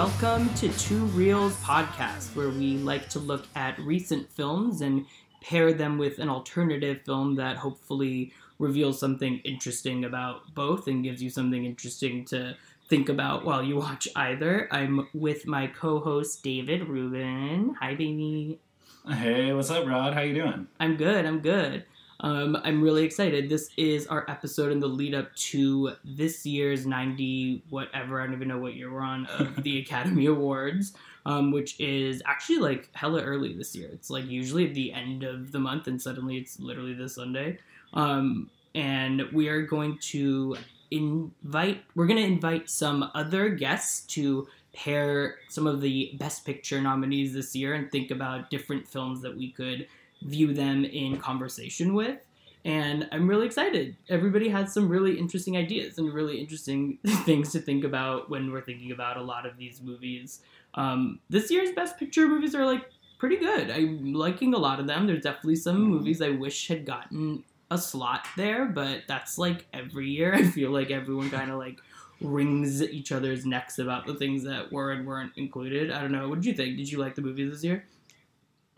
welcome to Two Reels podcast, where we like to look at recent films and pair them with an alternative film that hopefully reveals something interesting about both and gives you something interesting to think about while you watch either. I'm with my co-host David Rubin. Hi, baby. Hey, what's up, Rod? How you doing? I'm good. I'm good. Um, I'm really excited. This is our episode in the lead up to this year's 90 whatever, I don't even know what year we're on, of the Academy Awards, um, which is actually like hella early this year. It's like usually at the end of the month, and suddenly it's literally this Sunday. Um, and we are going to invite, we're going to invite some other guests to pair some of the Best Picture nominees this year and think about different films that we could view them in conversation with. And I'm really excited. Everybody had some really interesting ideas and really interesting things to think about when we're thinking about a lot of these movies. Um, this year's Best Picture movies are like pretty good. I'm liking a lot of them. There's definitely some Mhm. movies I wish had gotten a slot there, but that's like every year. I feel like everyone kind of like wrings each other's necks about the things that were and weren't included. I don't know. What did you think? Did you like the movies this year?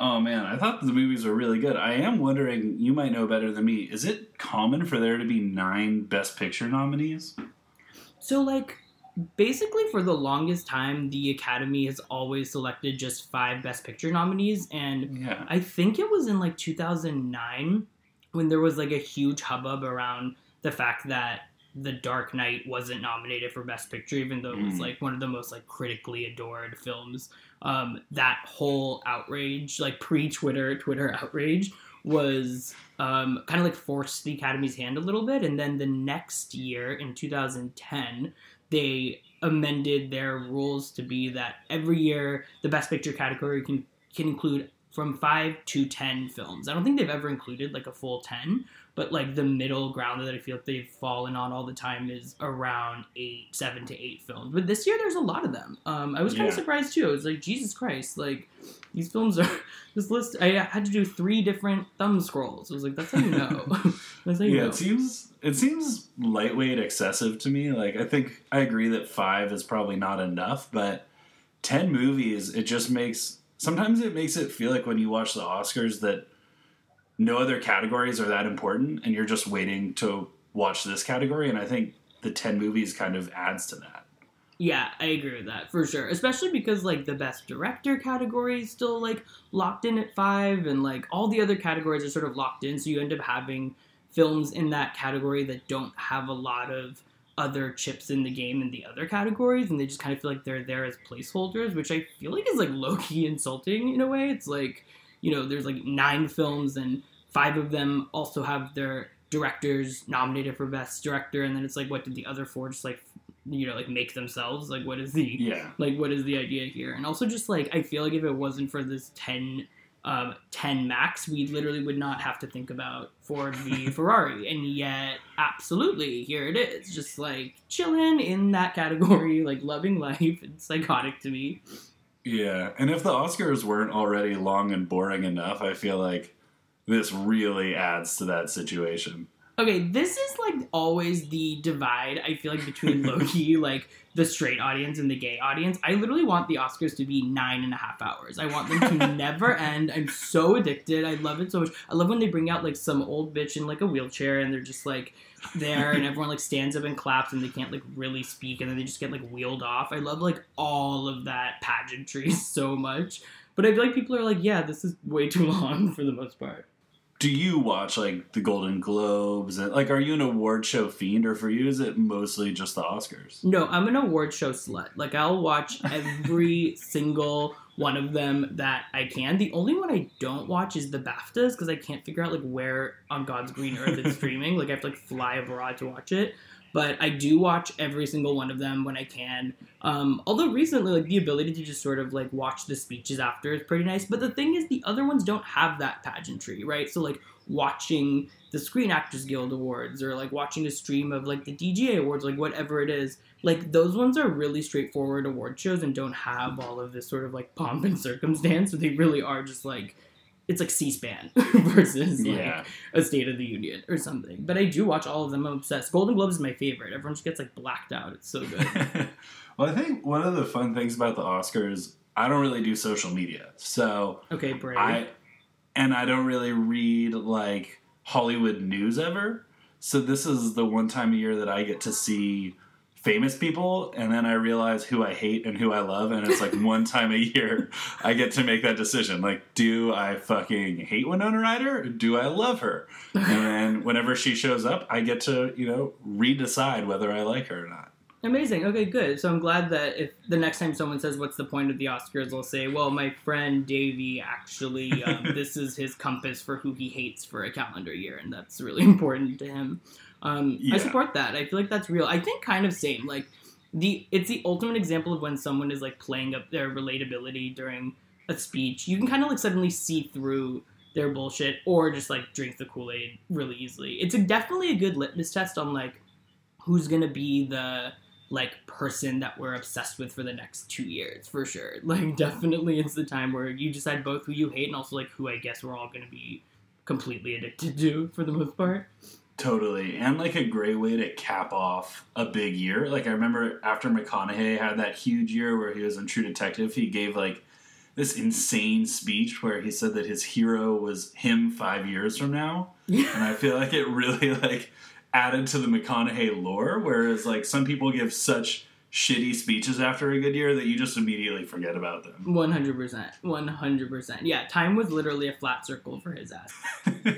Oh man, I thought the movies were really good. I am wondering, you might know better than me. Is it common for there to be nine Best Picture nominees? So, like, basically, for the longest time, the Academy has always selected just five Best Picture nominees. And Yeah. I think it was in like 2009 when there was like a huge hubbub around the fact that The Dark Knight wasn't nominated for Best Picture, even though it was Mm. like one of the most like critically adored films. Um, that whole outrage, like pre-Twitter, Twitter outrage, was um, kind of like forced the Academy's hand a little bit. And then the next year, in 2010, they amended their rules to be that every year the Best Picture category can can include from five to ten films. I don't think they've ever included like a full ten, but like the middle ground that I feel like they've fallen on all the time is around eight, seven to eight films. But this year there's a lot of them. Um, I was kind Yeah. of surprised too. I was like, Jesus Christ, like these films are this list. I had to do three different thumb scrolls. I was like, that's how you know. that's how you Yeah, know. it seems it seems lightweight excessive to me. Like I think I agree that five is probably not enough, but ten movies, it just makes sometimes it makes it feel like when you watch the Oscars that no other categories are that important and you're just waiting to watch this category and I think the 10 movies kind of adds to that. Yeah, I agree with that for sure. Especially because like the best director category is still like locked in at five, and like all the other categories are sort of locked in. So you end up having films in that category that don't have a lot of other chips in the game in the other categories, and they just kind of feel like they're there as placeholders, which I feel like is like low key insulting in a way. It's like you know, there's like nine films, and five of them also have their directors nominated for best director, and then it's like, what did the other four just like you know like make themselves? Like what is the Yeah. like what is the idea here? And also just like i feel like if it wasn't for this 10 um 10 max we literally would not have to think about ford v ferrari. And yet absolutely here it is. Just like chilling in that category like loving life. It's psychotic to me Yeah. And if the Oscars weren't already long and boring enough, I feel like this really adds to that situation. Okay, this is like always the divide I feel like between Loki, like the straight audience and the gay audience. I literally want the Oscars to be nine and a half hours. I want them to never end. I'm so addicted. I love it so much. I love when they bring out like some old bitch in like a wheelchair and they're just like there and everyone like stands up and claps and they can't like really speak and then they just get like wheeled off. I love like all of that pageantry so much. But I feel like people are like, yeah, this is way too long for the most part. Do you watch like the Golden Globes and like are you an award show fiend or for you is it mostly just the Oscars? No, I'm an award show slut. Like I'll watch every single one of them that I can. The only one I don't watch is the BAFTAs because I can't figure out like where on God's green earth it's streaming. Like I have to like fly abroad to watch it. But I do watch every single one of them when I can. Um, although recently, like the ability to just sort of like watch the speeches after is pretty nice. But the thing is, the other ones don't have that pageantry, right? So like watching the Screen Actors Guild Awards or like watching a stream of like the DGA Awards, like whatever it is, like those ones are really straightforward award shows and don't have all of this sort of like pomp and circumstance. So they really are just like it's like C-SPAN versus like a State of the Union or something. But I do watch all of them. I'm obsessed. Golden Globes is my favorite. Everyone just gets like blacked out. It's so good. well, I think one of the fun things about the Oscars, I don't really do social media, so Okay, brave. I and I don't really read like Hollywood news ever. So this is the one time a year that I get to see famous people and then I realize who I hate and who I love and it's like one time a year I get to make that decision. Like do I fucking hate Winona Ryder or do I love her? And then whenever she shows up, I get to, you know, redecide whether I like her or not. Amazing. Okay, good. So I'm glad that if the next time someone says, "What's the point of the Oscars?" they'll say, "Well, my friend Davey actually, um, this is his compass for who he hates for a calendar year, and that's really important to him." Um, Yeah. I support that. I feel like that's real. I think kind of same. Like the it's the ultimate example of when someone is like playing up their relatability during a speech. You can kind of like suddenly see through their bullshit or just like drink the Kool Aid really easily. It's a, definitely a good litmus test on like who's gonna be the like person that we're obsessed with for the next two years for sure. Like definitely it's the time where you decide both who you hate and also like who I guess we're all gonna be completely addicted to for the most part. Totally. And like a great way to cap off a big year. Like I remember after McConaughey had that huge year where he was in True Detective, he gave like this insane speech where he said that his hero was him five years from now. And I feel like it really like added to the McConaughey lore, whereas like some people give such shitty speeches after a good year that you just immediately forget about them. One hundred percent. One hundred percent. Yeah, time was literally a flat circle for his ass.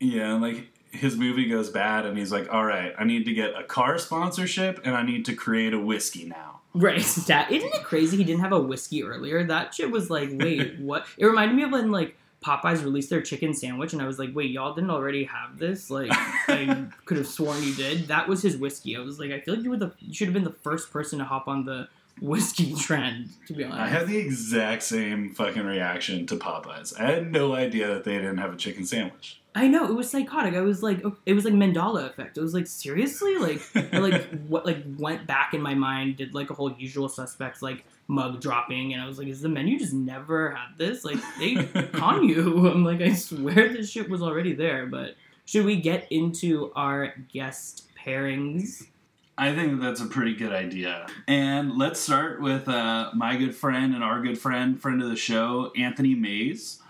yeah, and like his movie goes bad and he's like, All right, I need to get a car sponsorship and I need to create a whiskey now. Right. That isn't it crazy he didn't have a whiskey earlier? That shit was like, wait, what? It reminded me of when like Popeyes released their chicken sandwich and I was like, wait, y'all didn't already have this? Like I could have sworn you did. That was his whiskey. I was like, I feel like you were the you should have been the first person to hop on the whiskey trend, to be honest. I had the exact same fucking reaction to Popeyes. I had no idea that they didn't have a chicken sandwich. I know it was psychotic. I was like, it was like Mandela effect. It was like seriously, like I like what like went back in my mind, did like a whole Usual Suspects like mug dropping, and I was like, is the menu just never had this? Like they con you. I'm like, I swear this shit was already there. But should we get into our guest pairings? I think that's a pretty good idea. And let's start with uh, my good friend and our good friend, friend of the show, Anthony Mays,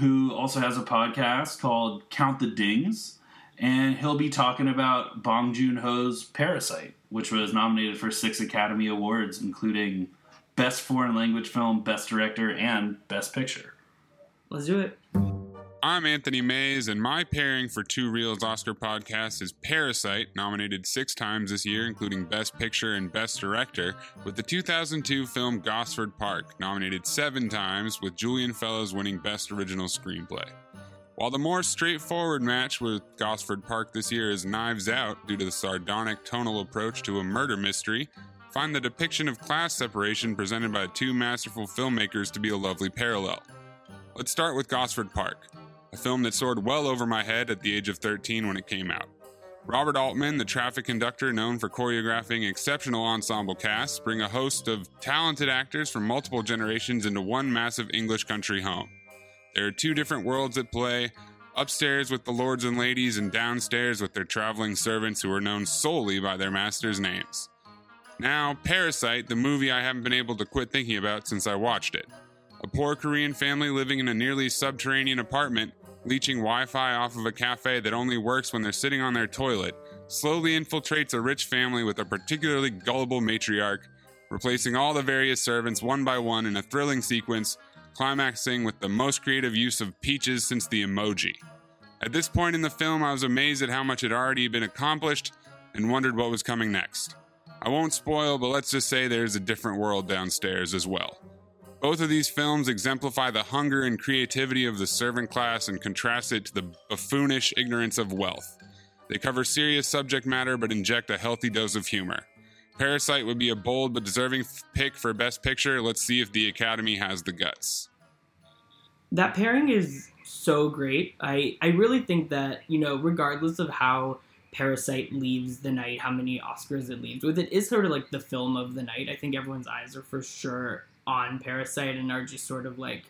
who also has a podcast called Count the Dings. And he'll be talking about Bong Joon Ho's Parasite, which was nominated for six Academy Awards, including Best Foreign Language Film, Best Director, and Best Picture. Let's do it. I'm Anthony Mays, and my pairing for Two Reels Oscar podcast is Parasite, nominated six times this year, including Best Picture and Best Director, with the 2002 film Gosford Park, nominated seven times, with Julian Fellowes winning Best Original Screenplay. While the more straightforward match with Gosford Park this year is Knives Out due to the sardonic tonal approach to a murder mystery, find the depiction of class separation presented by two masterful filmmakers to be a lovely parallel. Let's start with Gosford Park a film that soared well over my head at the age of 13 when it came out. Robert Altman, the traffic conductor known for choreographing exceptional ensemble casts, bring a host of talented actors from multiple generations into one massive English country home. There are two different worlds at play upstairs with the lords and ladies, and downstairs with their traveling servants who are known solely by their masters' names. Now, Parasite, the movie I haven't been able to quit thinking about since I watched it. A poor Korean family living in a nearly subterranean apartment leeching Wi Fi off of a cafe that only works when they're sitting on their toilet, slowly infiltrates a rich family with a particularly gullible matriarch, replacing all the various servants one by one in a thrilling sequence, climaxing with the most creative use of peaches since the emoji. At this point in the film, I was amazed at how much had already been accomplished and wondered what was coming next. I won't spoil, but let's just say there's a different world downstairs as well. Both of these films exemplify the hunger and creativity of the servant class and contrast it to the buffoonish ignorance of wealth. They cover serious subject matter but inject a healthy dose of humor. Parasite would be a bold but deserving pick for Best Picture. Let's see if the Academy has the guts. that pairing is so great. I I really think that you know, regardless of how Parasite leaves the night, how many Oscars it leaves with, it is sort of like the film of the night. I think everyone's eyes are for sure on Parasite and are just sort of like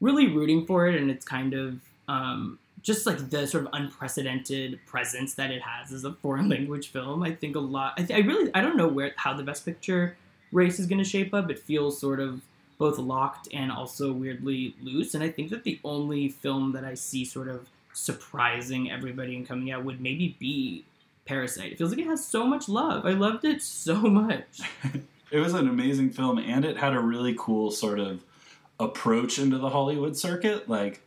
really rooting for it, and it's kind of um, just like the sort of unprecedented presence that it has as a foreign language film. I think a lot. I, th- I really I don't know where how the Best Picture race is going to shape up. It feels sort of both locked and also weirdly loose. And I think that the only film that I see sort of surprising everybody and coming out would maybe be Parasite. It feels like it has so much love. I loved it so much. it was an amazing film, and it had a really cool sort of approach into the Hollywood circuit. Like,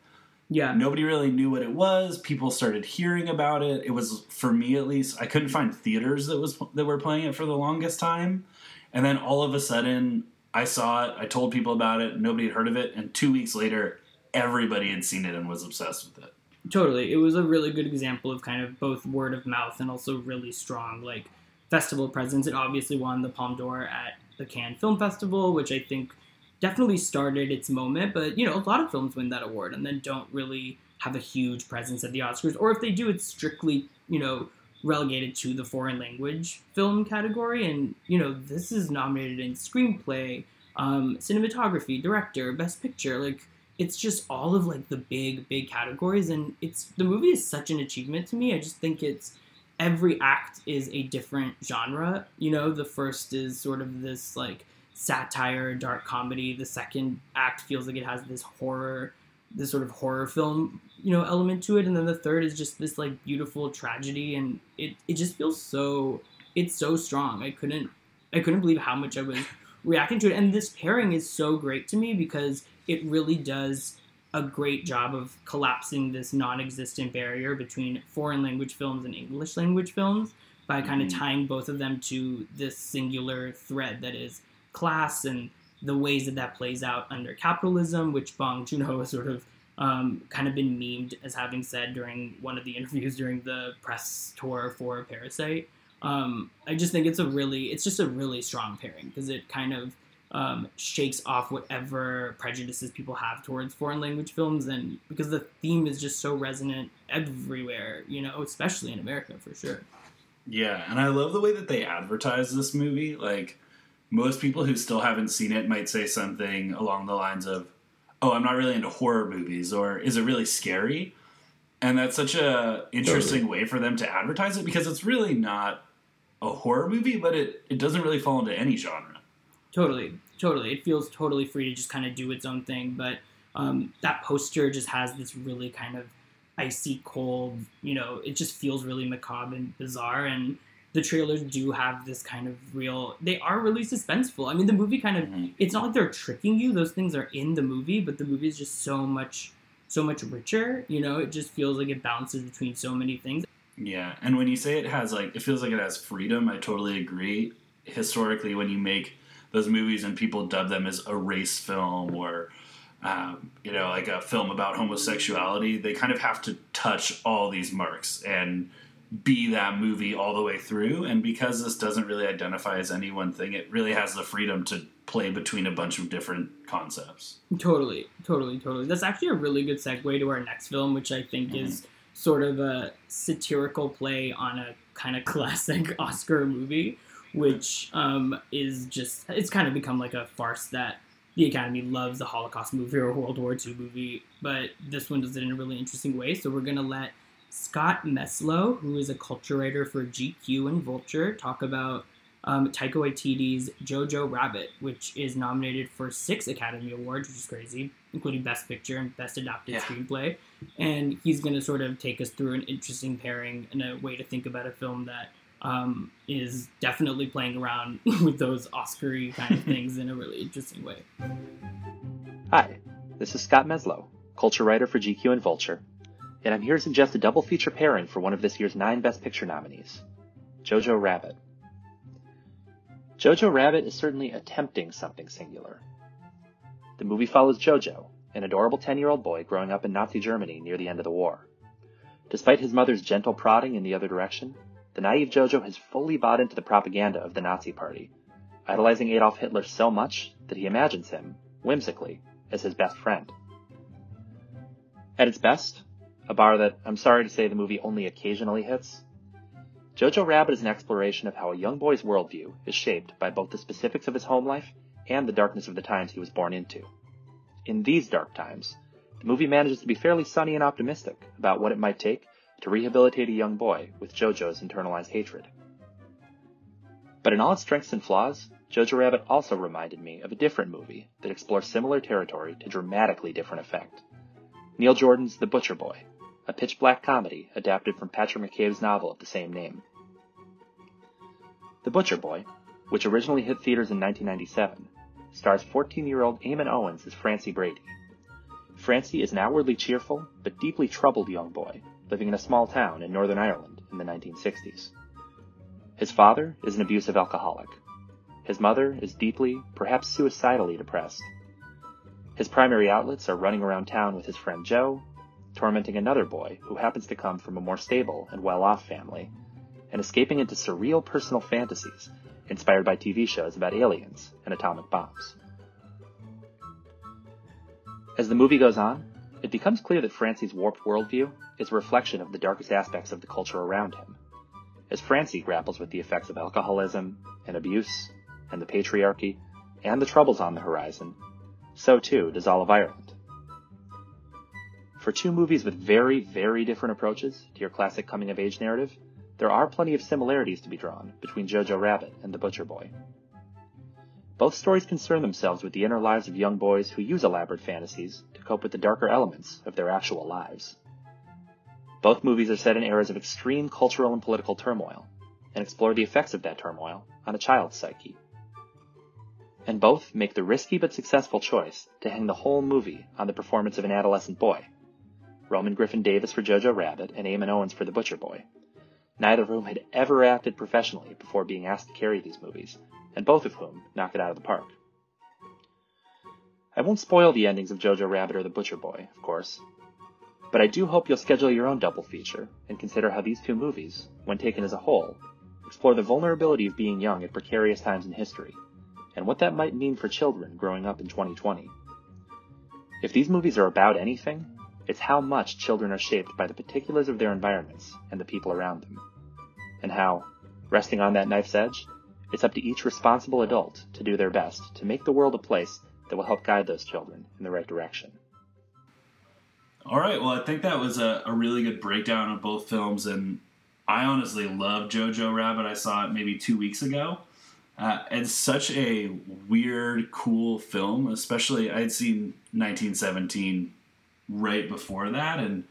yeah, nobody really knew what it was. People started hearing about it. It was, for me at least, I couldn't find theaters that was that were playing it for the longest time. And then all of a sudden, I saw it. I told people about it. Nobody had heard of it, and two weeks later, everybody had seen it and was obsessed with it. Totally. It was a really good example of kind of both word of mouth and also really strong like festival presence. It obviously won the Palme d'Or at the Cannes Film Festival, which I think definitely started its moment, but you know, a lot of films win that award and then don't really have a huge presence at the Oscars. Or if they do it's strictly, you know, relegated to the foreign language film category. And you know, this is nominated in screenplay, um, cinematography, director, best picture, like it's just all of like the big big categories. And it's the movie is such an achievement to me. I just think it's every act is a different genre. You know the first is sort of this like satire dark comedy. The second act feels like it has this horror this sort of horror film you know element to it. And then the third is just this like beautiful tragedy. And it, it just feels so it's so strong. I couldn't i couldn't believe how much i was reacting to it. And this pairing is so great to me because it really does a great job of collapsing this non-existent barrier between foreign language films and English language films by kind of mm-hmm. tying both of them to this singular thread that is class and the ways that that plays out under capitalism, which Bong Joon-ho has sort of um, kind of been memed as having said during one of the interviews during the press tour for Parasite. Um, I just think it's a really, it's just a really strong pairing because it kind of um, shakes off whatever prejudices people have towards foreign language films, and because the theme is just so resonant everywhere, you know, especially in America for sure. Yeah, and I love the way that they advertise this movie. Like most people who still haven't seen it might say something along the lines of, "Oh, I'm not really into horror movies," or "Is it really scary?" And that's such a interesting totally. way for them to advertise it because it's really not a horror movie, but it, it doesn't really fall into any genre. Totally, totally. It feels totally free to just kind of do its own thing. But um, that poster just has this really kind of icy cold, you know, it just feels really macabre and bizarre. And the trailers do have this kind of real, they are really suspenseful. I mean, the movie kind of, mm-hmm. it's not like they're tricking you, those things are in the movie, but the movie is just so much, so much richer. You know, it just feels like it bounces between so many things. Yeah. And when you say it has like, it feels like it has freedom, I totally agree. Historically, when you make, those movies and people dub them as a race film or um, you know like a film about homosexuality they kind of have to touch all these marks and be that movie all the way through. And because this doesn't really identify as any one thing it really has the freedom to play between a bunch of different concepts. Totally totally totally. That's actually a really good segue to our next film which i think mm-hmm. is sort of a satirical play on a kind of classic oscar movie which um, is just it's kind of become like a farce that the Academy loves a Holocaust movie or a World War II movie, but this one does it in a really interesting way. So we're gonna let Scott Meslow, who is a culture writer for GQ and Vulture, talk about um, Taika Waititi's Jojo Rabbit, which is nominated for six Academy Awards, which is crazy, including Best Picture and Best Adapted yeah. Screenplay. And he's going to sort of take us through an interesting pairing and a way to think about a film that um, is definitely playing around with those Oscar kind of things in a really interesting way. Hi, this is Scott Meslow, culture writer for GQ and Vulture, and I'm here to suggest a double feature pairing for one of this year's nine Best Picture nominees Jojo Rabbit. Jojo Rabbit is certainly attempting something singular. The movie follows Jojo, an adorable 10 year old boy growing up in Nazi Germany near the end of the war. Despite his mother's gentle prodding in the other direction, the naive Jojo has fully bought into the propaganda of the Nazi Party, idolizing Adolf Hitler so much that he imagines him, whimsically, as his best friend. At its best, a bar that I'm sorry to say the movie only occasionally hits, Jojo Rabbit is an exploration of how a young boy's worldview is shaped by both the specifics of his home life and the darkness of the times he was born into. in these dark times, the movie manages to be fairly sunny and optimistic about what it might take to rehabilitate a young boy with JoJo's internalized hatred. But in all its strengths and flaws, Jojo Rabbit also reminded me of a different movie that explores similar territory to dramatically different effect. Neil Jordan's The Butcher Boy, a pitch black comedy adapted from Patrick McCabe's novel of the same name. The Butcher Boy, which originally hit theaters in 1997, stars 14 year old Eamonn Owens as Francie Brady. Francie is an outwardly cheerful but deeply troubled young boy living in a small town in Northern Ireland in the 1960s. His father is an abusive alcoholic. His mother is deeply, perhaps suicidally depressed. His primary outlets are running around town with his friend Joe, tormenting another boy who happens to come from a more stable and well off family, and escaping into surreal personal fantasies inspired by TV shows about aliens and atomic bombs. As the movie goes on, it becomes clear that Francie's warped worldview is a reflection of the darkest aspects of the culture around him. As Francie grapples with the effects of alcoholism and abuse and the patriarchy and the troubles on the horizon, so too does all of Ireland. For two movies with very, very different approaches to your classic coming of age narrative, there are plenty of similarities to be drawn between Jojo Rabbit and The Butcher Boy. Both stories concern themselves with the inner lives of young boys who use elaborate fantasies to cope with the darker elements of their actual lives. Both movies are set in eras of extreme cultural and political turmoil, and explore the effects of that turmoil on a child's psyche. And both make the risky but successful choice to hang the whole movie on the performance of an adolescent boy. Roman Griffin Davis for Jojo Rabbit and Eamonn Owens for The Butcher Boy, neither of whom had ever acted professionally before being asked to carry these movies, and both of whom knock it out of the park. I won't spoil the endings of Jojo Rabbit or The Butcher Boy, of course, but I do hope you'll schedule your own double feature and consider how these two movies, when taken as a whole, explore the vulnerability of being young at precarious times in history, and what that might mean for children growing up in 2020. If these movies are about anything, it's how much children are shaped by the particulars of their environments and the people around them. And how, resting on that knife's edge, it's up to each responsible adult to do their best to make the world a place that will help guide those children in the right direction. All right. Well, I think that was a, a really good breakdown of both films, and I honestly love Jojo Rabbit. I saw it maybe two weeks ago. Uh, it's such a weird, cool film, especially I'd seen 1917 right before that, and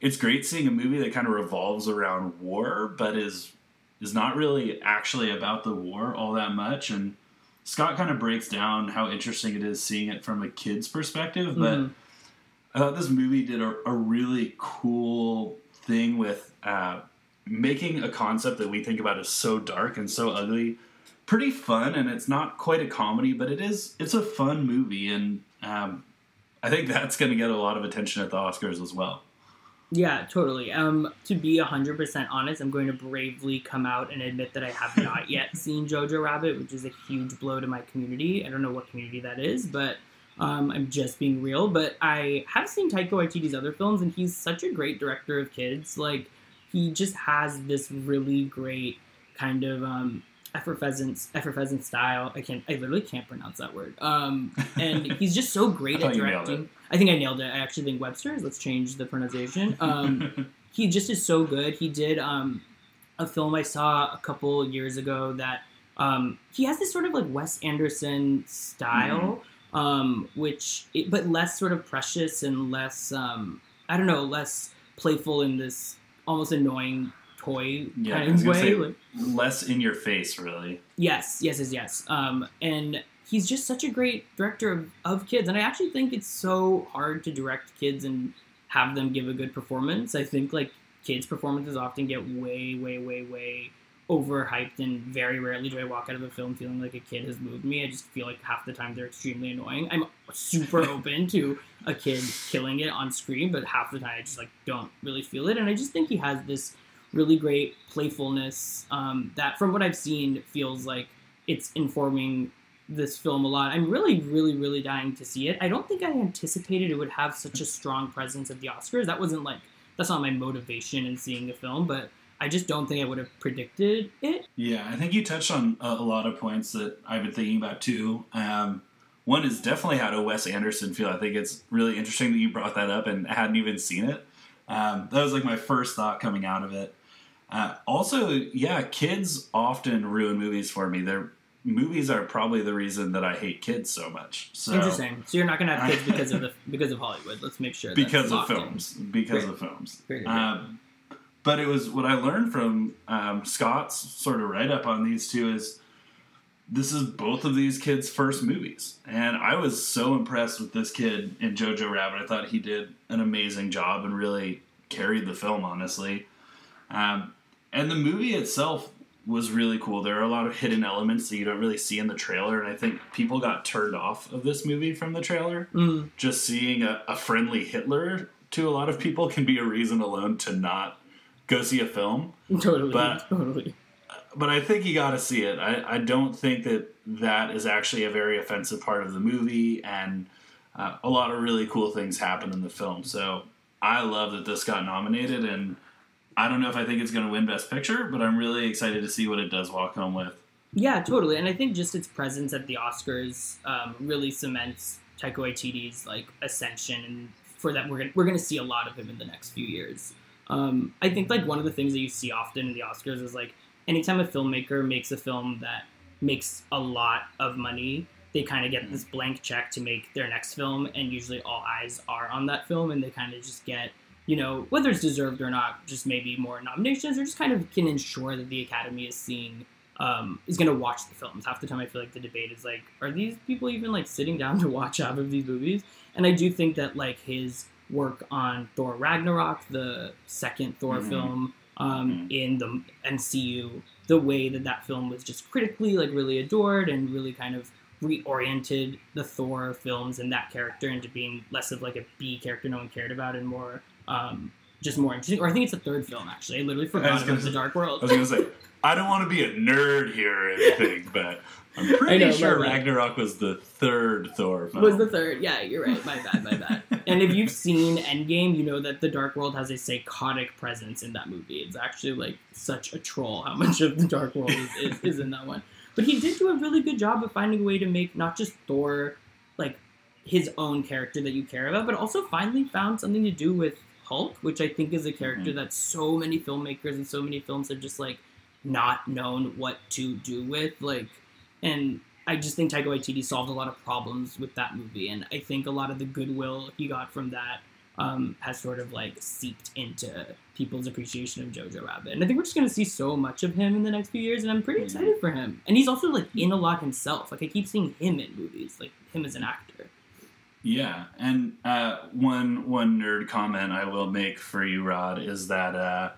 it's great seeing a movie that kind of revolves around war, but is is not really actually about the war all that much. And Scott kind of breaks down how interesting it is seeing it from a kid's perspective, but. Mhm. I thought this movie did a, a really cool thing with uh, making a concept that we think about as so dark and so ugly pretty fun and it's not quite a comedy but it is it's a fun movie and um, i think that's going to get a lot of attention at the oscars as well Yeah, totally. Um, to be 100% honest, I'm going to bravely come out and admit that I have not yet seen Jojo Rabbit, which is a huge blow to my community. I don't know what community that is, but um, I'm just being real. But I have seen Taika Waititi's other films, and he's such a great director of kids. Like, he just has this really great kind of um, effervescent, effervescent style. I can't, I literally can't pronounce that word. Um, and he's just so great at thought you nailed directing. I think I nailed it. I actually think Webster's. Let's change the pronunciation. Um, he just is so good. He did um, a film I saw a couple years ago that um, he has this sort of like Wes Anderson style, um, which it, but less sort of precious and less um, I don't know, less playful in this almost annoying toy yeah kind of way. like- less in your face really Yes, yes, yes, yes. Um, and he's just such a great director of, of kids, and I actually think it's so hard to direct kids and have them give a good performance. I think like kids' performances often get way, way, way, way overhyped, and very rarely do I walk out of a film feeling like a kid has moved me. I just feel like half the time they're extremely annoying. I'm super open to a kid killing it on screen, but half the time I just like don't really feel it, and I just think he has this really great playfulness um, that, from what I've seen, feels like it's informing this film a lot. I'm really, really, really dying to see it. I don't think I anticipated it would have such a strong presence at the Oscars. That wasn't like that's not my motivation in seeing the film, but I just don't think I would have predicted it. Yeah, I think you touched on a, lot of points that I've been thinking about too. Um, one is definitely how a Wes Anderson feel. I think it's really interesting that you brought that up and hadn't even seen it. Um, that was like my first thought coming out of it. Uh, also, yeah, kids often ruin movies for me. Their movies are probably the reason that I hate kids so much. So, Interesting. So you're not gonna have kids because of the because of Hollywood. Let's make sure. that's because of locked in. films. Because Great. of films. Great, great. Um, but it was what I learned from um, Scott's sort of write up on these two is this is both of these kids' first movies, and I was so impressed with this kid in Jojo Rabbit. I thought he did an amazing job and really carried the film, honestly. Um, and the movie itself was really cool. There are a lot of hidden elements that you don't really see in the trailer, and I think people got turned off of this movie from the trailer. Mm, Just seeing a, a friendly Hitler to a lot of people can be a reason alone to not go see a film totally. But- totally. but I think you got to see it. I, I don't think that that is actually a very offensive part of the movie, and uh, a lot of really cool things happen in the film. So I love that this got nominated, and I don't know if I think it's going to win Best Picture, but I'm really excited to see what it does walk home with. Yeah, totally. And I think just its presence at the Oscars um, really cements Taika Waititi's like ascension, and for that we're gonna, we're going to see a lot of him in the next few years. Um, I think like one of the things that you see often in the Oscars is like anytime a filmmaker makes a film that makes a lot of money, they kind of get this blank check to make their next film, and usually all eyes are on that film, and they kind of just get you know, whether it's deserved or not, just maybe more nominations, or just kind of can ensure that the Academy is seeing, um, is going to watch the films. Half the time, I feel like the debate is like, are these people even like sitting down to watch half of these movies? And I do think that like his work on Thor Ragnarok, the second Thor Mhm. film, um, in the MCU, the way that that film was just critically like really adored and really kind of reoriented the Thor films and that character into being less of like a B character no one cared about and more um, just more interesting. Or I think it's the third film actually. I literally I forgot was about gonna the Dark I World. was going to say, I don't want to be a nerd here or anything, but I'm pretty know, sure. Ragnarok was the third Thor film. was the third. Yeah, you're right. My bad, my bad. and if you've seen Endgame, you know that the Dark World has a psychotic presence in that movie. It's actually like such a troll how much of the Dark World is, is, is in that one. But he did do a really good job of finding a way to make not just Thor like his own character that you care about, but also finally found something to do with Hulk, which I think is a character that so many filmmakers and so many films have just like not known what to do with. Like, and I just think Taika Waititi solved a lot of problems with that movie, and I think a lot of the goodwill he got from that um, has sort of like seeped into people's appreciation of Jojo Rabbit. And I think we're just going to see so much of him in the next few years, and I'm pretty Mhm. excited for him. And he's also like in a lot himself. Like I keep seeing him in movies, like him as an actor. Yeah, and uh, one one nerd comment I will make for you, Rod, is that uh,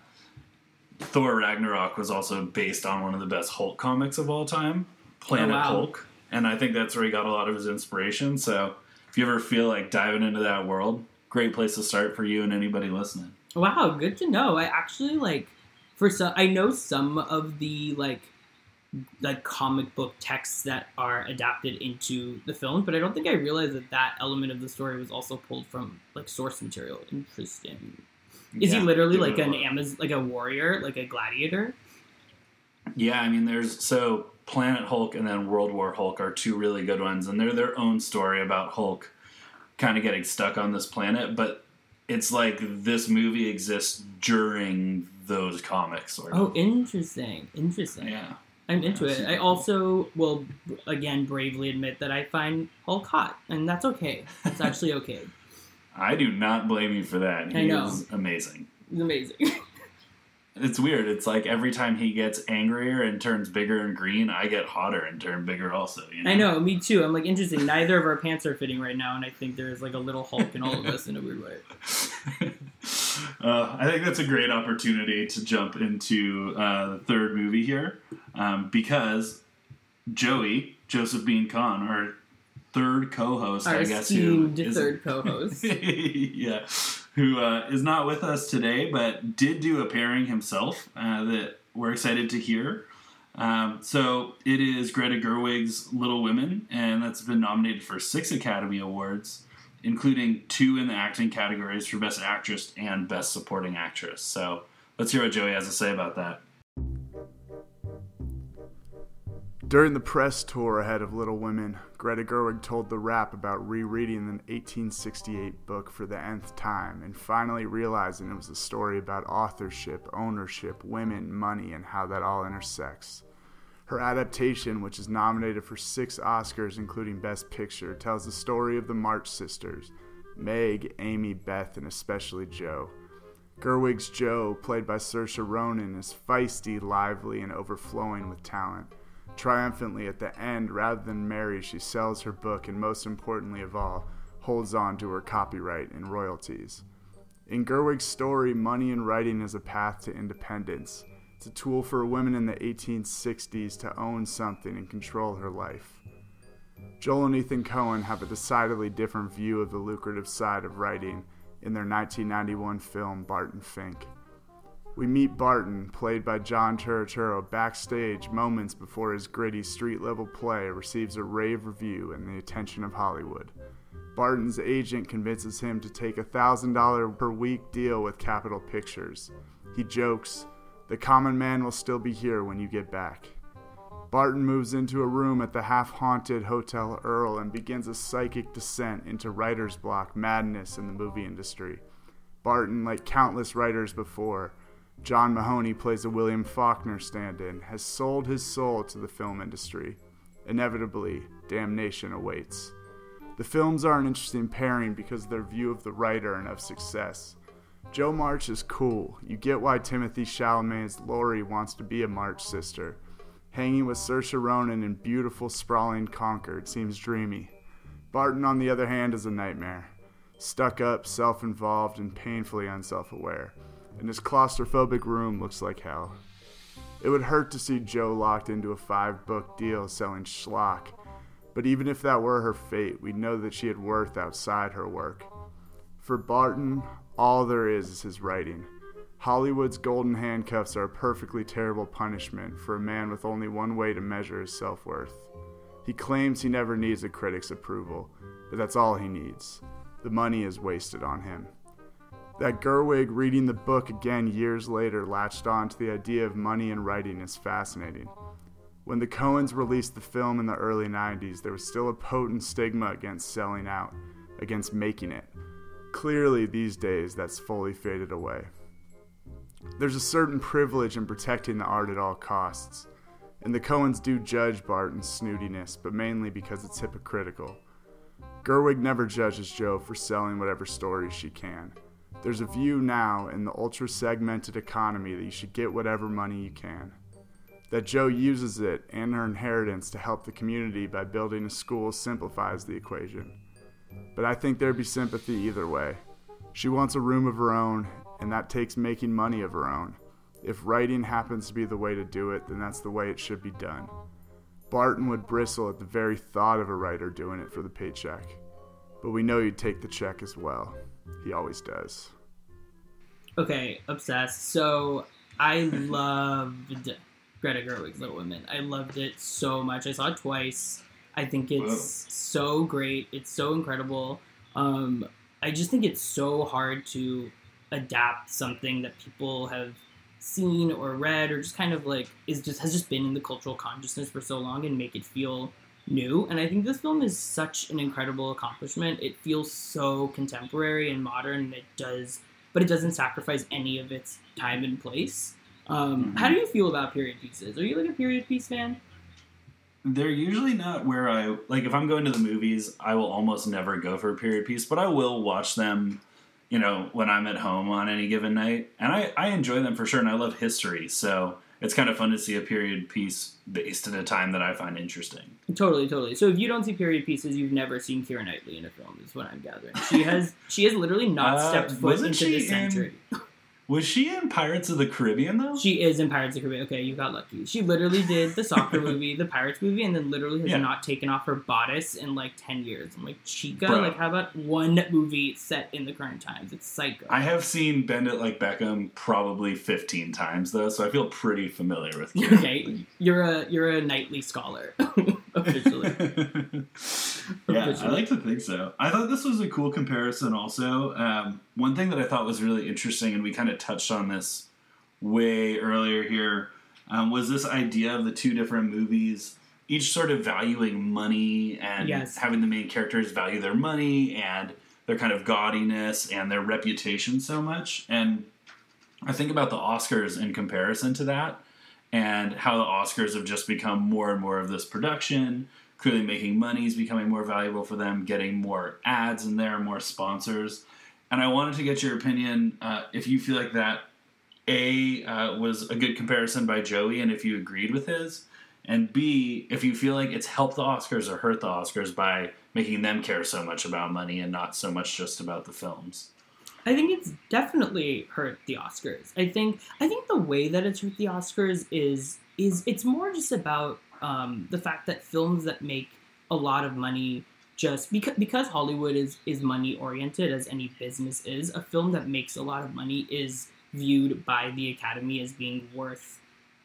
Thor Ragnarok was also based on one of the best Hulk comics of all time, Planet Oh, wow. Hulk, and I think that's where he got a lot of his inspiration. So if you ever feel like diving into that world, great place to start for you and anybody listening. Wow, good to know. I actually like for some I know some of the like like comic book texts that are adapted into the film, but I don't think I realized that that element of the story was also pulled from like source material. Interesting. Is Yeah, he literally like an lot. Amaz like a warrior, like a gladiator? Yeah, I mean, there's so Planet Hulk and then World War Hulk are two really good ones, and they're their own story about Hulk kind of getting stuck on this planet. But it's like this movie exists during those comics, sort of. Oh, interesting. Interesting. yeah. I'm into it. I also will again bravely admit that I find Hulk hot, and that's okay. It's actually okay. I do not blame you for that. I He know. is amazing. It's amazing. It's weird. It's like every time he gets angrier and turns bigger and green, I get hotter and turn bigger also. You know? I know, me too. I'm like interesting. Neither of our pants are fitting right now, and I think there's like a little Hulk in all of us in a weird way. uh, I think that's a great opportunity to jump into uh, the third movie here um, because Joey, Joseph Bean Khan, our third co host, I guess, who esteemed is- third co-host. yeah, who uh, is not with us today, but did do a pairing himself uh, that we're excited to hear. Um, so it is Greta Gerwig's Little Women, and that's been nominated for six Academy Awards, including two in the acting categories for Best Actress and Best Supporting Actress. So let's hear what Joey has to say about that. During the press tour ahead of Little Women, Greta Gerwig told The Wrap about rereading the 1868 book for the nth time and finally realizing it was a story about authorship, ownership, women, money, and how that all intersects. Her adaptation, which is nominated for six Oscars, including Best Picture, tells the story of the March sisters Meg, Amy, Beth, and especially Jo. Gerwig's Jo, played by Saoirse Ronan, is feisty, lively, and overflowing with talent. Triumphantly at the end, rather than marry, she sells her book and, most importantly of all, holds on to her copyright and royalties. In Gerwig's story, money and writing is a path to independence. It's a tool for a woman in the 1860s to own something and control her life. Joel and Ethan Coen have a decidedly different view of the lucrative side of writing in their 1991 film Barton Fink. We meet Barton, played by John Turturro, backstage moments before his gritty street level play receives a rave review and the attention of Hollywood. Barton's agent convinces him to take a $1,000 per week deal with Capitol Pictures. He jokes, The common man will still be here when you get back. Barton moves into a room at the half haunted Hotel Earl and begins a psychic descent into writer's block madness in the movie industry. Barton, like countless writers before, John Mahoney plays a William Faulkner stand in, has sold his soul to the film industry. Inevitably, damnation awaits. The films are an interesting pairing because of their view of the writer and of success. Jo March is cool. You get why Timothée Chalamet's Laurie wants to be a March sister. Hanging with Saoirse Ronan in beautiful, sprawling Concord seems dreamy. Barton, on the other hand, is a nightmare. Stuck up, self involved, and painfully unself aware. And his claustrophobic room looks like hell. It would hurt to see Jo locked into a five book deal selling schlock, but even if that were her fate, we'd know that she had worth outside her work. For Barton, all there is is his writing. Hollywood's golden handcuffs are a perfectly terrible punishment for a man with only one way to measure his self worth. He claims he never needs a critic's approval, but that's all he needs. The money is wasted on him. That Gerwig reading the book again years later latched on to the idea of money and writing is fascinating. When the Coens released the film in the early 90s, there was still a potent stigma against selling out, against making it. Clearly, these days, that's fully faded away. There's a certain privilege in protecting the art at all costs, and the Coens do judge Barton's snootiness, but mainly because it's hypocritical. Gerwig never judges Jo for selling whatever stories she can. There's a view now in the ultra segmented economy that you should get whatever money you can. That Jo uses it and her inheritance to help the community by building a school simplifies the equation. But I think there'd be sympathy either way. She wants a room of her own, and that takes making money of her own. If writing happens to be the way to do it, then that's the way it should be done. Barton would bristle at the very thought of a writer doing it for the paycheck. But we know you'd take the check as well. He always does. Okay, obsessed. So I loved Greta Gerwig's Little Women. I loved it so much. I saw it twice. I think it's Whoa. so great. It's so incredible. Um, I just think it's so hard to adapt something that people have seen or read or just kind of like is just has just been in the cultural consciousness for so long and make it feel new. And I think this film is such an incredible accomplishment. It feels so contemporary and modern. And it does, but it doesn't sacrifice any of its time and place. Um, Mhm. How do you feel about period pieces? Are you like a period piece fan? They're usually not where I like. If I'm going to the movies, I will almost never go for a period piece, but I will watch them. You know, when I'm at home on any given night, and I I enjoy them for sure, and I love history, so it's kind of fun to see a period piece based in a time that I find interesting. Totally, totally. So if you don't see period pieces, you've never seen Keira Knightley in a film. Is what I'm gathering. She has she has literally not Uh, stepped foot into she this in- century. Was she in Pirates of the Caribbean though? She is in Pirates of the Caribbean. Okay, you got lucky. She literally did the soccer movie, the Pirates movie, and then literally has Yeah. not taken off her bodice in like ten years. I'm like, Chica, Bro. like how about one movie set in the current times? It's psycho. I have seen Bend It Like Beckham probably 15 times though, so I feel pretty familiar with okay, you're a you're a Knightley scholar, officially. yeah, I like to think so. I thought this was a cool comparison. Also, um, one thing that I thought was really interesting, and we kind of touched on this way earlier here, um, was this idea of the two different movies each sort of valuing money and Yes. having the main characters value their money and their kind of gaudiness and their reputation so much. And I think about the Oscars in comparison to that and how the Oscars have just become more and more of this production. Clearly, making money is becoming more valuable for them, getting more ads in there, more sponsors. And I wanted to get your opinion uh, if you feel like that A uh, was a good comparison by Joey and if you agreed with his, and B, if you feel like it's helped the Oscars or hurt the Oscars by making them care so much about money and not so much just about the films. I think it's definitely hurt the Oscars. I think I think the way that it's hurt the Oscars is is it's more just about um, the fact that films that make a lot of money just because because Hollywood is is money oriented as any business is. A film that makes a lot of money is viewed by the Academy as being worth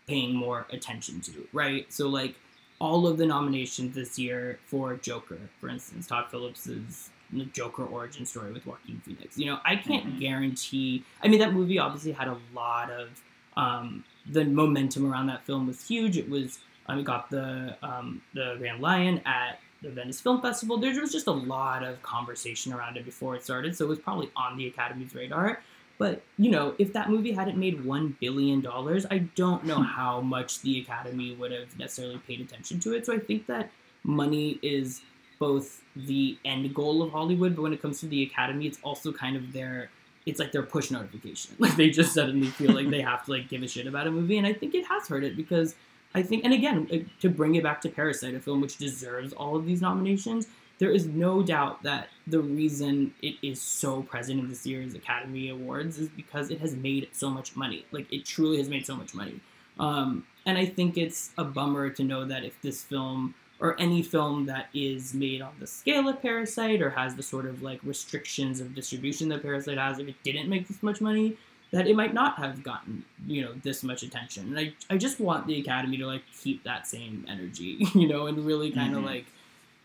paying more attention to, right? So like all of the nominations this year for Joker, for instance, Todd Phillips's Joker origin story with Joaquin Phoenix. You know, I can't Mhm. guarantee. I mean, that movie obviously had a lot of um, the momentum around that film was huge. It was um, it got the um, the Grand Lion at the Venice Film Festival. There was just a lot of conversation around it before it started, so it was probably on the Academy's radar. But you know, if that movie hadn't made one billion dollars, I don't know how much the Academy would have necessarily paid attention to it. So I think that money is both the end goal of Hollywood, but when it comes to the Academy, it's also kind of their it's like their push notification. Like they just suddenly feel like they have to like give a shit about a movie, and I think it has hurt it because I think, and again, to bring it back to Parasite, a film which deserves all of these nominations, there is no doubt that the reason it is so present in this year's Academy Awards is because it has made so much money. Like it truly has made so much money. Um, and I think it's a bummer to know that if this film or any film that is made on the scale of Parasite or has the sort of like restrictions of distribution that Parasite has, if it didn't make this much money, that it might not have gotten you know this much attention. And I I just want the Academy to like keep that same energy, you know, and really kind of Mhm. like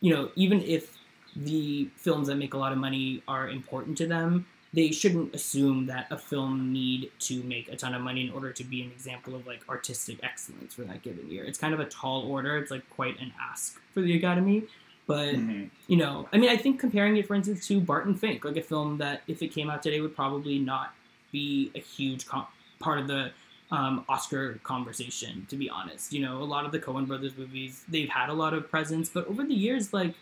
you know even if the films that make a lot of money are important to them, they shouldn't assume that a film need to make a ton of money in order to be an example of like artistic excellence for that given year. It's kind of a tall order. It's like quite an ask for the Academy. But Mhm. you know, I mean, I think comparing it, for instance, to Barton Fink, like a film that if it came out today would probably not be a huge com- part of the um, Oscar conversation. To be honest, you know, a lot of the Coen Brothers movies they've had a lot of presence, but over the years, like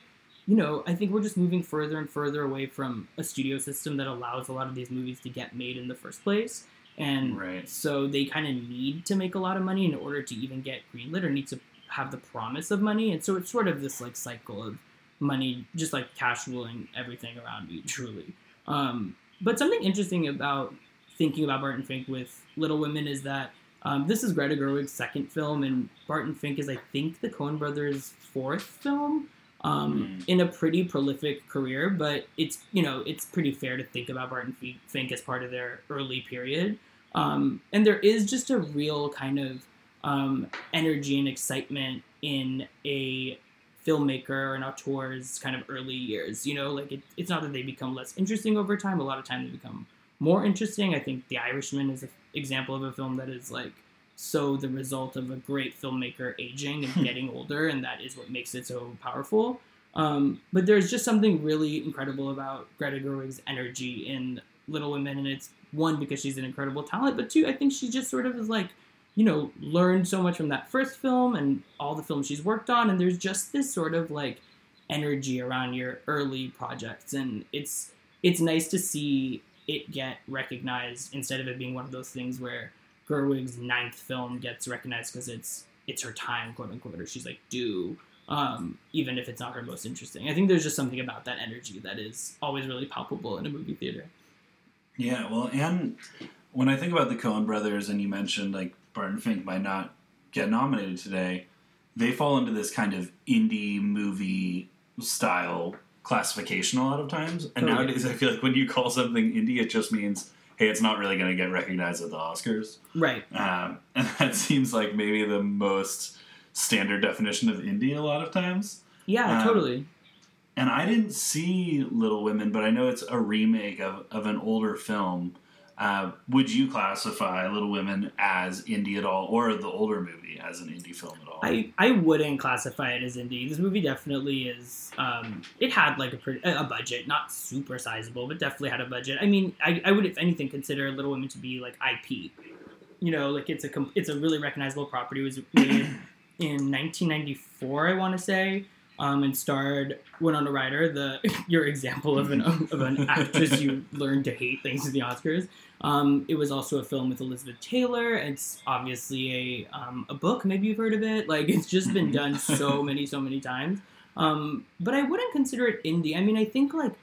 you know, I think we're just moving further and further away from a studio system that allows a lot of these movies to get made in the first place. And Right. so they kind of need to make a lot of money in order to even get greenlit or need to have the promise of money. And so it's sort of this like cycle of money, just like cash ruling everything around you, truly. Um, but something interesting about thinking about Barton Fink with Little Women is that um, this is Greta Gerwig's second film, and Barton Fink is, I think, the Coen Brothers' fourth film um, Mm. in a pretty prolific career. But it's you know it's pretty fair to think about Barton Fink as part of their early period, um, and there is just a real kind of um, energy and excitement in a filmmaker or an auteur's kind of early years. You know, like it, it's not that they become less interesting over time. A lot of times they become more interesting. I think The Irishman is an example of a film that is like so the result of a great filmmaker aging and getting older, and that is what makes it so powerful. Um, but there's just something really incredible about Greta Gerwig's energy in Little Women, and it's one because she's an incredible talent, but two, I think she just sort of is like, you know, learned so much from that first film and all the films she's worked on, and there's just this sort of like energy around your early projects, and it's it's nice to see it get recognized instead of it being one of those things where Gerwig's ninth film gets recognized because it's it's her time, quote unquote, or she's like due, um, even if it's not her most interesting. I think there's just something about that energy that is always really palpable in a movie theater. Yeah, well, and when I think about the Coen brothers, and you mentioned like Barton Fink might not get nominated today, they fall into this kind of indie movie style classification a lot of times. And Oh, nowadays, I feel like when you call something indie, it just means hey, it's not really going to get recognized at the Oscars. Right. Um, and that seems like maybe the most standard definition of indie a lot of times. Yeah, Um, totally. And I didn't see Little Women, but I know it's a remake of, of an older film. Uh, would you classify Little Women as indie at all, or the older movie as an indie film at all? I, I wouldn't classify it as indie. This movie definitely is. Um, it had like a pretty, a budget, not super sizable, but definitely had a budget. I mean, I, I would, if anything, consider Little Women to be like IP. You know, like it's a it's a really recognizable property. It was made in 1994, I want to say, um, and starred Winona Ryder, the your example of an of an actress you learned to hate thanks to the Oscars. Um, it was also a film with Elizabeth Taylor. It's obviously a um, a book. Maybe you've heard of it. Like it's just been done so many so many times. Um, but I wouldn't consider it indie. I mean, I think like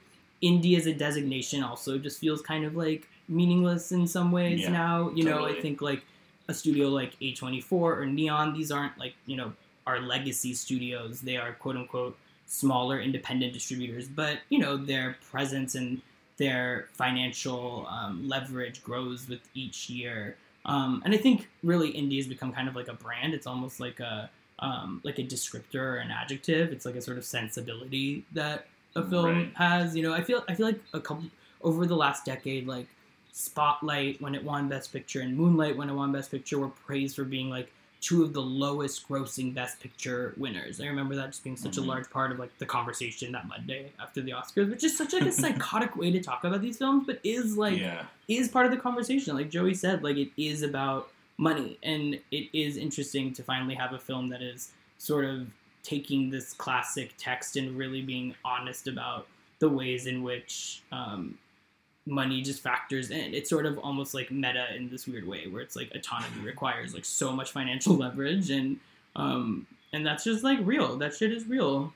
indie as a designation also just feels kind of like meaningless in some ways Yeah, now. You know, I think like a studio like A24 or Neon, these aren't like, you know, our legacy studios. They are quote unquote smaller independent distributors, but you know, their presence and their financial um, leverage grows with each year. Um, and I think really indie has become kind of like a brand. It's almost like a um, like a descriptor or an adjective. It's like a sort of sensibility that a film Right. has. You know, I feel I feel like a couple over the last decade, like Spotlight when it won Best Picture and Moonlight when it won Best Picture were praised for being like two of the lowest grossing Best Picture winners. I remember that just being such Mhm. a large part of like the conversation that Monday after the Oscars, which is such like a psychotic way to talk about these films, but is like yeah, is part of the conversation. Like Joey said, like it is about money, and it is interesting to finally have a film that is sort of taking this classic text and really being honest about the ways in which um, money just factors in. It's sort of almost like meta in this weird way, where it's like autonomy requires like so much financial leverage, and um, and that's just like real. That shit is real.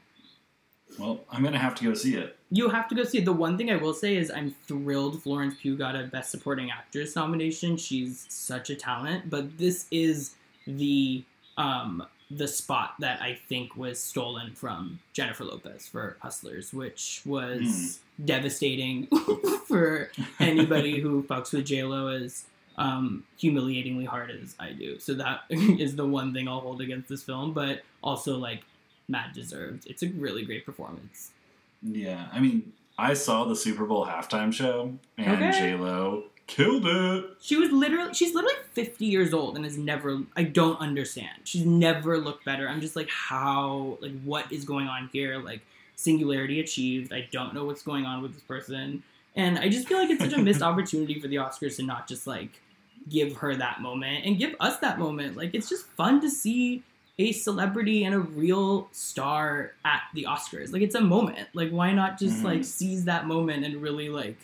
well, I'm gonna have to go see it. You have to go see it. The one thing I will say is I'm thrilled Florence Pugh got a Best Supporting Actress nomination. She's such a talent, but this is the um, the spot that I think was stolen from Jennifer Lopez for Hustlers, which was devastating for anybody who fucks with J Lo as um, humiliatingly hard as I do. So that is the one thing I'll hold against this film, but also like mad deserved. It's a really great performance. Yeah, I mean, I saw the Super Bowl halftime show, and Okay. J Lo killed it. She was literally she's literally 50 years old and has never I don't understand. She's never looked better. I'm just like how like what is going on here? Like singularity achieved. I don't know what's going on with this person. And I just feel like it's such a missed opportunity for the Oscars to not just like give her that moment and give us that moment. Like it's just fun to see a celebrity and a real star at the Oscars. Like it's a moment. Like why not just Mhm. like seize that moment and really like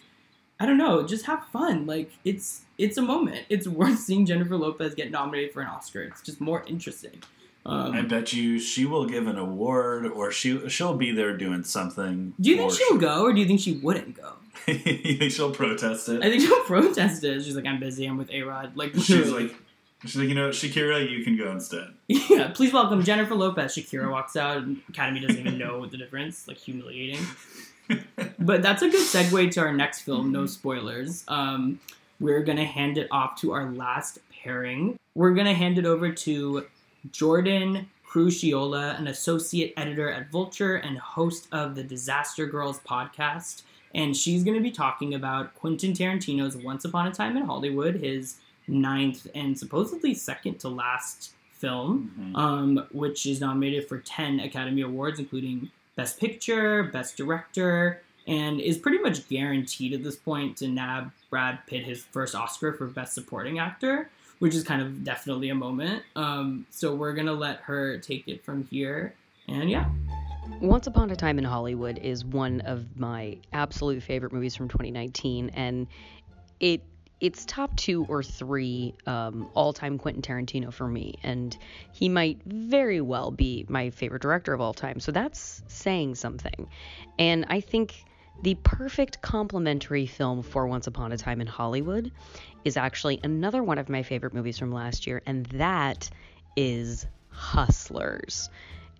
I don't know, just have fun. Like it's it's a moment. It's worth seeing Jennifer Lopez get nominated for an Oscar. It's just more interesting. Um, I bet you she will give an award, or she she'll be there doing something. do you think she'll go, or do you think she wouldn't go? you think she'll protest it? I think she'll protest it. She's like, I'm busy. I'm with A Rod. Like she's like, she's like, you know, Shakira, you can go instead. yeah. Please welcome Jennifer Lopez. Shakira walks out, and Academy doesn't even know the difference. Like humiliating. But that's a good segue to our next film. No spoilers. Um, we're gonna hand it off to our last pairing. We're gonna hand it over to Jordan Crucchiola, an associate editor at Vulture and host of the Disaster Girls podcast. And she's going to be talking about Quentin Tarantino's Once Upon a Time in Hollywood, his ninth and supposedly second to last film, Mhm. um, which is nominated for 10 Academy Awards, including Best Picture, Best Director, and is pretty much guaranteed at this point to nab Brad Pitt his first Oscar for Best Supporting Actor, which is kind of definitely a moment. Um, so we're gonna let her take it from here, and yeah, Once Upon a Time in Hollywood is one of my absolute favorite movies from 2019, and it it's top two or three um, all-time Quentin Tarantino for me, and he might very well be my favorite director of all time. So that's saying something, and I think the perfect complementary film for Once Upon a Time in Hollywood is actually another one of my favorite movies from last year, and that is Hustlers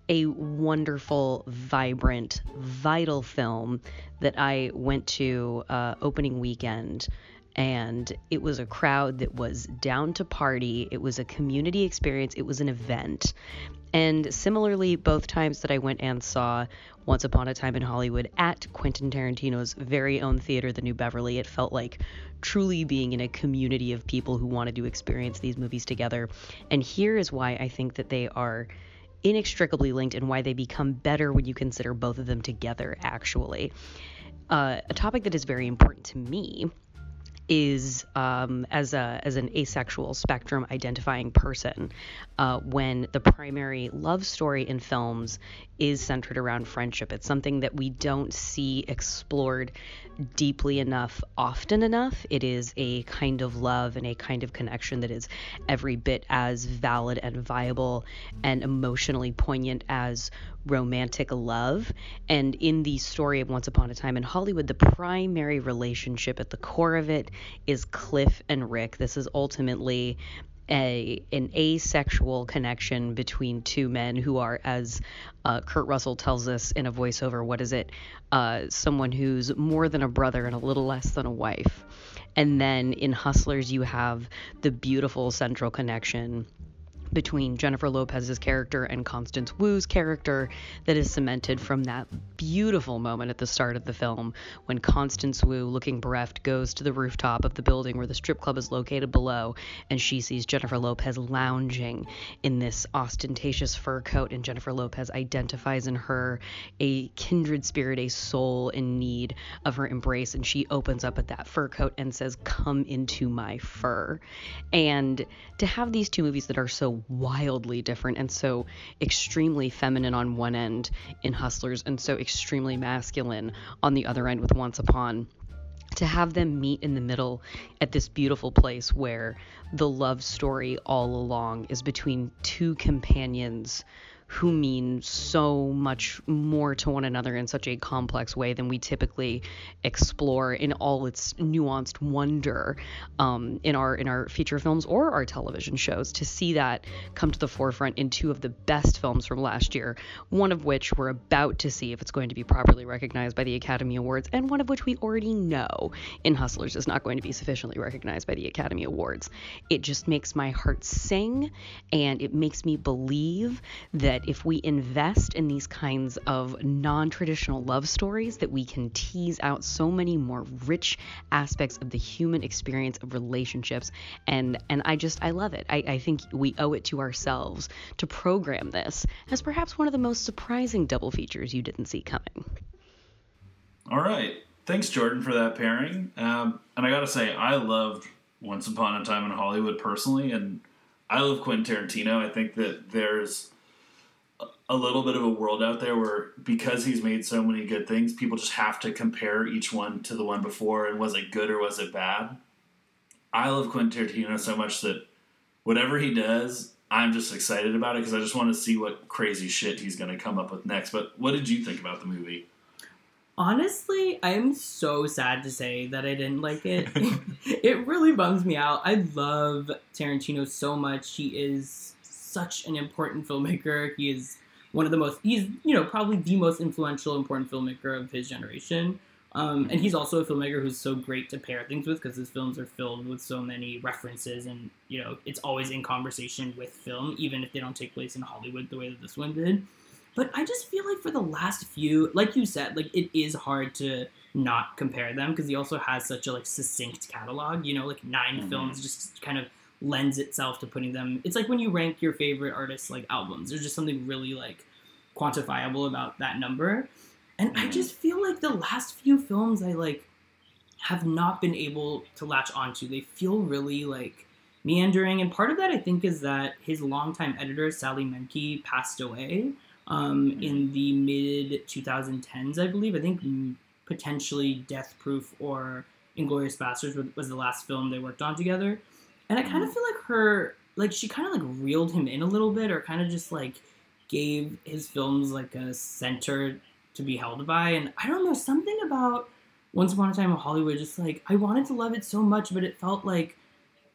a wonderful, vibrant, vital film that I went to uh, opening weekend and it was a crowd that was down to party. It was a community experience, it was an event. And similarly, both times that I went and saw Once Upon a Time in Hollywood at Quentin Tarantino's very own theater, the New Beverly, it felt like truly being in a community of people who wanted to experience these movies together. And here is why I think that they are inextricably linked and why they become better when you consider both of them together, actually. Uh, a topic that is very important to me is um, as a as an asexual spectrum identifying person uh, when the primary love story in films is centered around friendship. It's something that we don't see explored deeply enough often enough. It is a kind of love and a kind of connection that is every bit as valid and viable and emotionally poignant as romantic love. And in the story of Once Upon a Time in Hollywood, the primary relationship at the core of it is Cliff and Rick. This is ultimately a an asexual connection between two men who are, as uh, Kurt Russell tells us in a voiceover, what is it? Uh, someone who's more than a brother and a little less than a wife. And then in Hustlers, you have the beautiful central connection between Jennifer Lopez's character and Constance Wu's character that is cemented from that beautiful moment at the start of the film when Constance Wu, looking bereft, goes to the rooftop of the building where the strip club is located below and she sees Jennifer Lopez lounging in this ostentatious fur coat and Jennifer Lopez identifies in her a kindred spirit, a soul in need of her embrace and she opens up at that fur coat and says, "Come into my fur." And to have these two movies that are so wildly different and so extremely feminine on one end in Hustlers and so extremely masculine on the other end with Once Upon. To have them meet in the middle at this beautiful place where the love story all along is between two companions who mean so much more to one another in such a complex way than we typically explore in all its nuanced wonder um, in our in our feature films or our television shows. To see that come to the forefront in two of the best films from last year, one of which we're about to see if it's going to be properly recognized by the Academy Awards, and one of which we already know in Hustlers is not going to be sufficiently recognized by the Academy Awards. It just makes my heart sing, and it makes me believe that if we invest in these kinds of non-traditional love stories that we can tease out so many more rich aspects of the human experience of relationships. And and i just i love it. I, I think we owe it to ourselves to program this as perhaps one of the most surprising double features you didn't see coming. All right. Thanks jordan for that pairing. Um, and i gotta say i loved once upon a time in hollywood personally and i love quentin tarantino. I think that there's a little bit of a world out there where because he's made so many good things, people just have to compare each one to the one before and was it good or was it bad? I love Quentin Tarantino so much that whatever he does, I'm just excited about it because I just want to see what crazy shit he's going to come up with next. But what did you think about the movie? Honestly, I'm so sad to say that I didn't like it. it really bums me out. I love Tarantino so much. He is such an important filmmaker. He is one of the most he's you know probably the most influential important filmmaker of his generation um, and he's also a filmmaker who's so great to pair things with because his films are filled with so many references and you know it's always in conversation with film even if they don't take place in hollywood the way that this one did but i just feel like for the last few like you said like it is hard to not compare them because he also has such a like succinct catalog you know like 9 mm-hmm. films just kind of lends itself to putting them. It's like when you rank your favorite artists like albums. There's just something really like quantifiable about that number. And I mm-hmm. just feel like the last few films I like have not been able to latch onto. They feel really like meandering, and part of that I think is that his longtime editor Sally Menke passed away um, mm-hmm. in the mid 2010s, I believe. I think potentially Death Proof or Inglourious Basterds was the last film they worked on together. And I kind of mm-hmm. feel like her, like she kind of like reeled him in a little bit, or kind of just like gave his films like a center to be held by. And I don't know something about Once Upon a Time in Hollywood. Just like I wanted to love it so much, but it felt like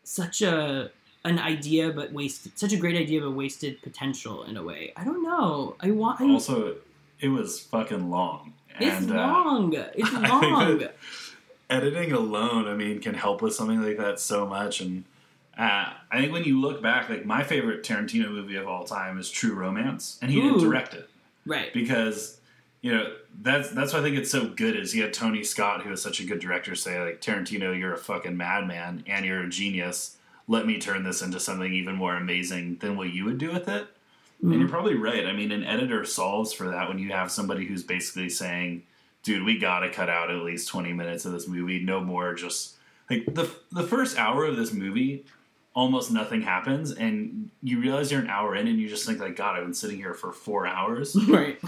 such a an idea, but wasted such a great idea, but wasted potential in a way. I don't know. I want I, also it was fucking long. It's and, uh, long. Uh, it's long. editing alone, I mean, can help with something like that so much. And uh, I think when you look back, like my favorite Tarantino movie of all time is True Romance, and he didn't direct it Right. because you know that's that's why I think it's so good. Is he had Tony Scott, who is such a good director, say like Tarantino, you're a fucking madman and you're a genius. Let me turn this into something even more amazing than what you would do with it. And you're probably right. I mean, an editor solves for that when you have somebody who's basically saying, "Dude, we got to cut out at least 20 minutes of this movie. No more. Just like the the first hour of this movie, almost nothing happens, and you realize you're an hour in, and you just think like, God, I've been sitting here for four hours. Right.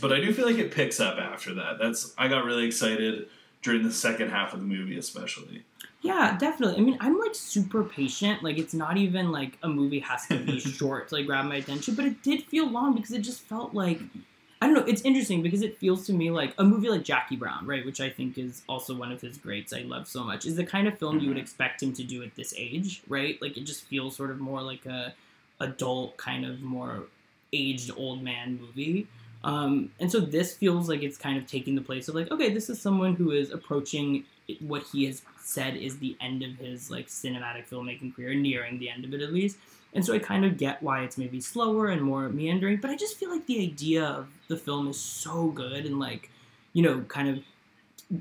but I do feel like it picks up after that. That's I got really excited during the second half of the movie, especially. Yeah, definitely. I mean, I'm like super patient. Like, it's not even like a movie has to be short to like grab my attention, but it did feel long because it just felt like I don't know. It's interesting because it feels to me like a movie like Jackie Brown, right? Which I think is also one of his greats. I love so much. Is the kind of film you would expect him to do at this age, right? Like it just feels sort of more like a adult kind of more aged old man movie. Um, and so this feels like it's kind of taking the place of like, okay, this is someone who is approaching what he has said is the end of his like cinematic filmmaking career, nearing the end of it at least. And so I kind of get why it's maybe slower and more meandering, but I just feel like the idea of the film is so good and like, you know, kind of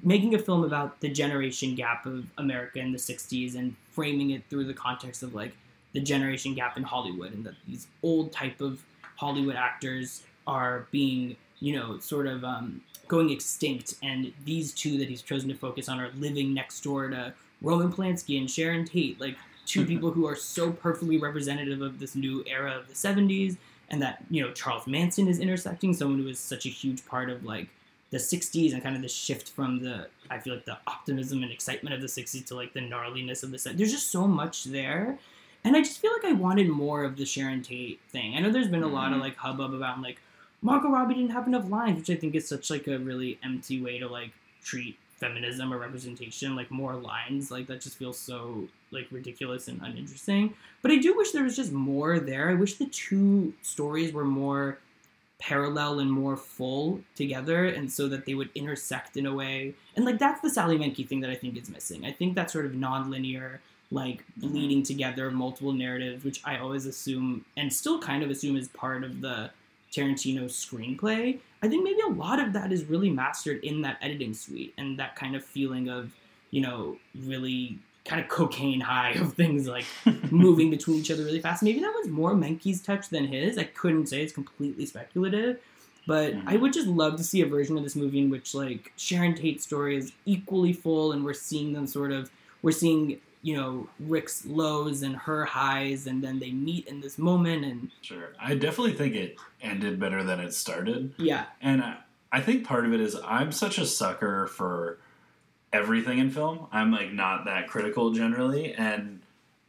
making a film about the generation gap of America in the 60s and framing it through the context of like the generation gap in Hollywood and that these old type of Hollywood actors are being, you know, sort of um, going extinct, and these two that he's chosen to focus on are living next door to Roman Polanski and Sharon Tate, like two people who are so perfectly representative of this new era of the 70s, and that, you know, Charles Manson is intersecting, someone who is such a huge part of like the 60s and kind of the shift from the, I feel like the optimism and excitement of the 60s to like the gnarliness of the 70s. There's just so much there. And I just feel like I wanted more of the Sharon Tate thing. I know there's been a lot of Mhm. like hubbub about like Margot Robbie didn't have enough lines, which I think is such like a really empty way to like treat feminism or representation. Like more lines, like that just feels so like ridiculous and uninteresting. But I do wish there was just more there. I wish the two stories were more parallel and more full together and so that they would intersect in a way and like that's the sally menke thing that i think is missing i think that sort of non-linear like mm-hmm. bleeding together of multiple narratives which i always assume and still kind of assume is part of the tarantino screenplay i think maybe a lot of that is really mastered in that editing suite and that kind of feeling of you know really kind of cocaine high of things like moving between each other really fast. Maybe that was more Menke's touch than his. I couldn't say. It's completely speculative. But Mhm. I would just love to see a version of this movie in which like Sharon Tate's story is equally full and we're seeing them sort of we're seeing, you know, Rick's lows and her highs and then they meet in this moment and Sure. I definitely think it ended better than it started. yeah. And I- I think part of it is I'm such a sucker for everything in film. I'm like not that critical generally, and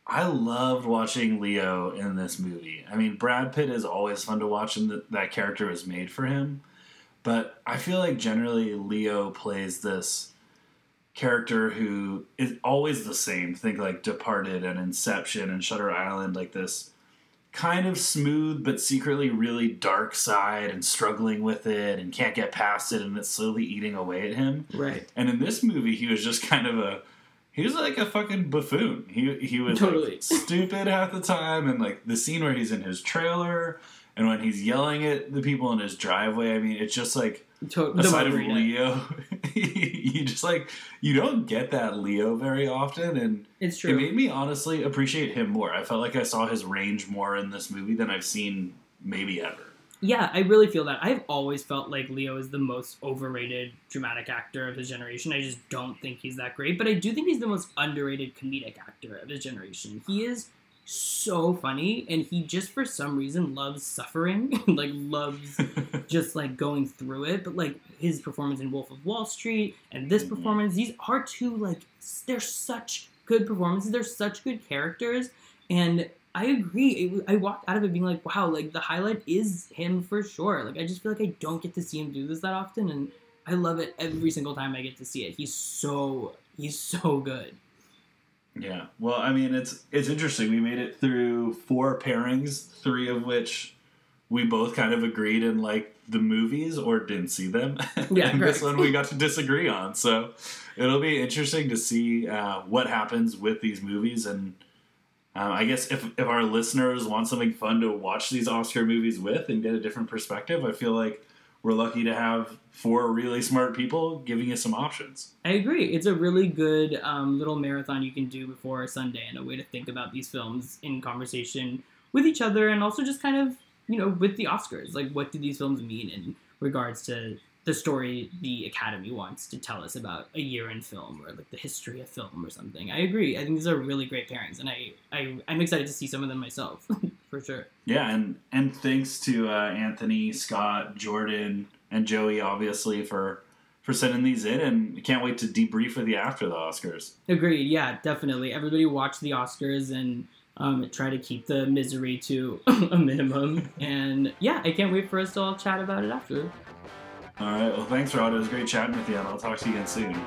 I loved watching Leo in this movie. I mean, Brad Pitt is always fun to watch, and that that character was made for him. But I feel like generally Leo plays this character who is always the same. Think like Departed and Inception and Shutter Island, like this kind of smooth but secretly really dark side and struggling with it and can't get past it and it's slowly eating away at him. Right. And in this movie he was just kind of a he was like a fucking buffoon. He he was like, Totally. stupid half the time and like the scene where he's in his trailer and when he's yelling at the people in his driveway, I mean it's just like To- the aside of. Leo, you just like you don't get that Leo very often and It's true. it made me honestly appreciate him more. I felt like I saw his range more in this movie than I've seen maybe ever. Yeah, I really feel that. I've always felt like Leo is the most overrated dramatic actor of his generation. I just don't think he's that great, but I do think he's the most underrated comedic actor of his generation. He is so funny, and he just for some reason loves suffering, like loves just like going through it. But like his performance in Wolf of Wall Street and this Mhm. performance, these are two like they're such good performances. They're such good characters, and I agree. It, I walked out of it being like, wow, like the highlight is him for sure. Like I just feel like I don't get to see him do this that often, and I love it every single time I get to see it. He's so he's so good. Yeah. Well, I mean, it's it's interesting. We made it through four pairings, three of which we both kind of agreed in like the movies or didn't see them. Yeah, and this one we got to disagree on. So it'll be interesting to see uh, what happens with these movies. And um, I guess if, if our listeners want something fun to watch these Oscar movies with and get a different perspective, I feel like we're lucky to have four really smart people giving us some options. I agree. It's a really good um, little marathon you can do before Sunday and a way to think about these films in conversation with each other and also just kind of, you know, with the Oscars. Like, what do these films mean in regards to the story the Academy wants to tell us about a year in film or like the history of film or something? I agree. I think these are really great pairings and I, I, I'm excited to see some of them myself, for sure. Yeah, and and thanks to uh, Anthony, Scott, Jordan, and Joey, obviously for for sending these in, and can't wait to debrief with you after the Oscars. Agreed. Yeah, definitely. Everybody watch the Oscars and um, try to keep the misery to a minimum. And yeah, I can't wait for us to all chat about it after. All right, well, thanks, Rod. It was great chatting with you, and I'll talk to you again soon.